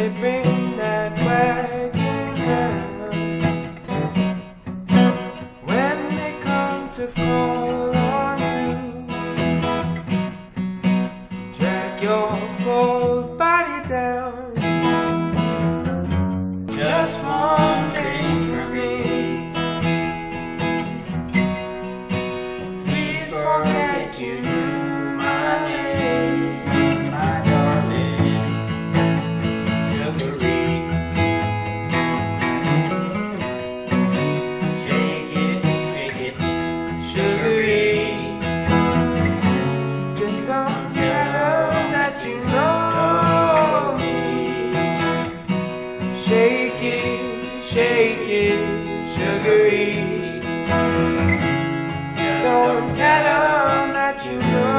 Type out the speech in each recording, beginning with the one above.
they bring that wagon round, when they come to call Sugaree. Just don't tell that you know me. Shake it, shake it, Sugaree. Just don't tell them that you know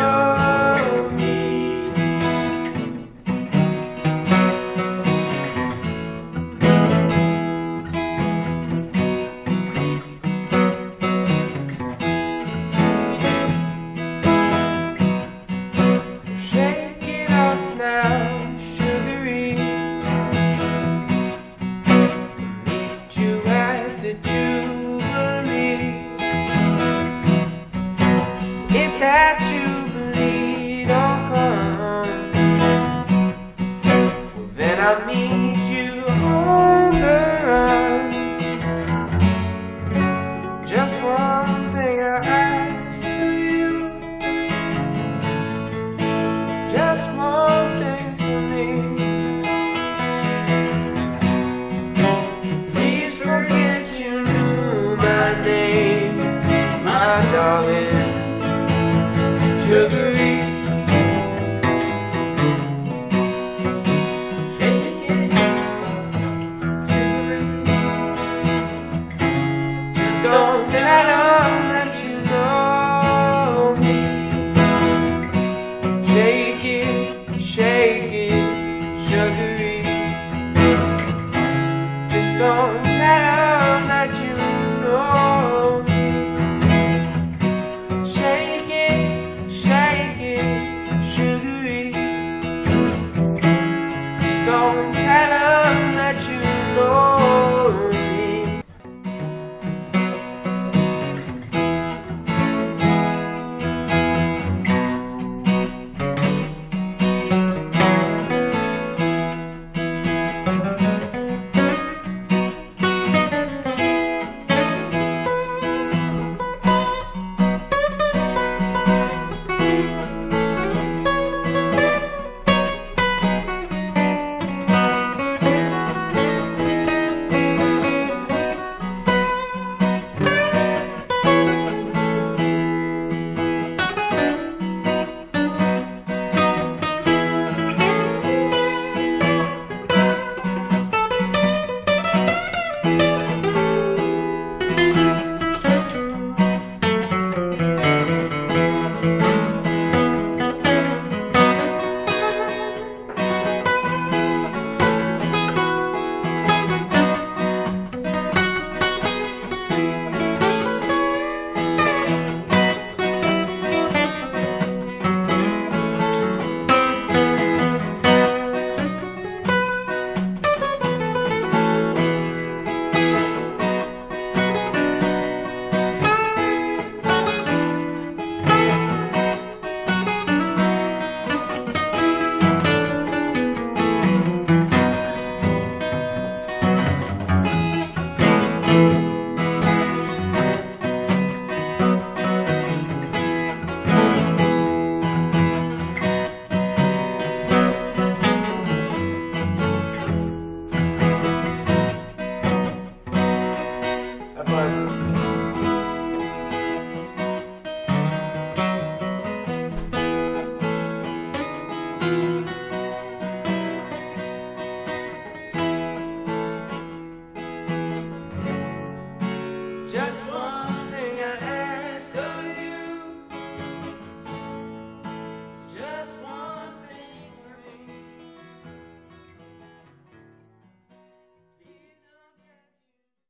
Just one thing I ask of you. Just one thing for me. Please forget you knew my name, my darling, Sugaree. Don't tell them that you know me. Shake it, shake it, Sugaree. Just don't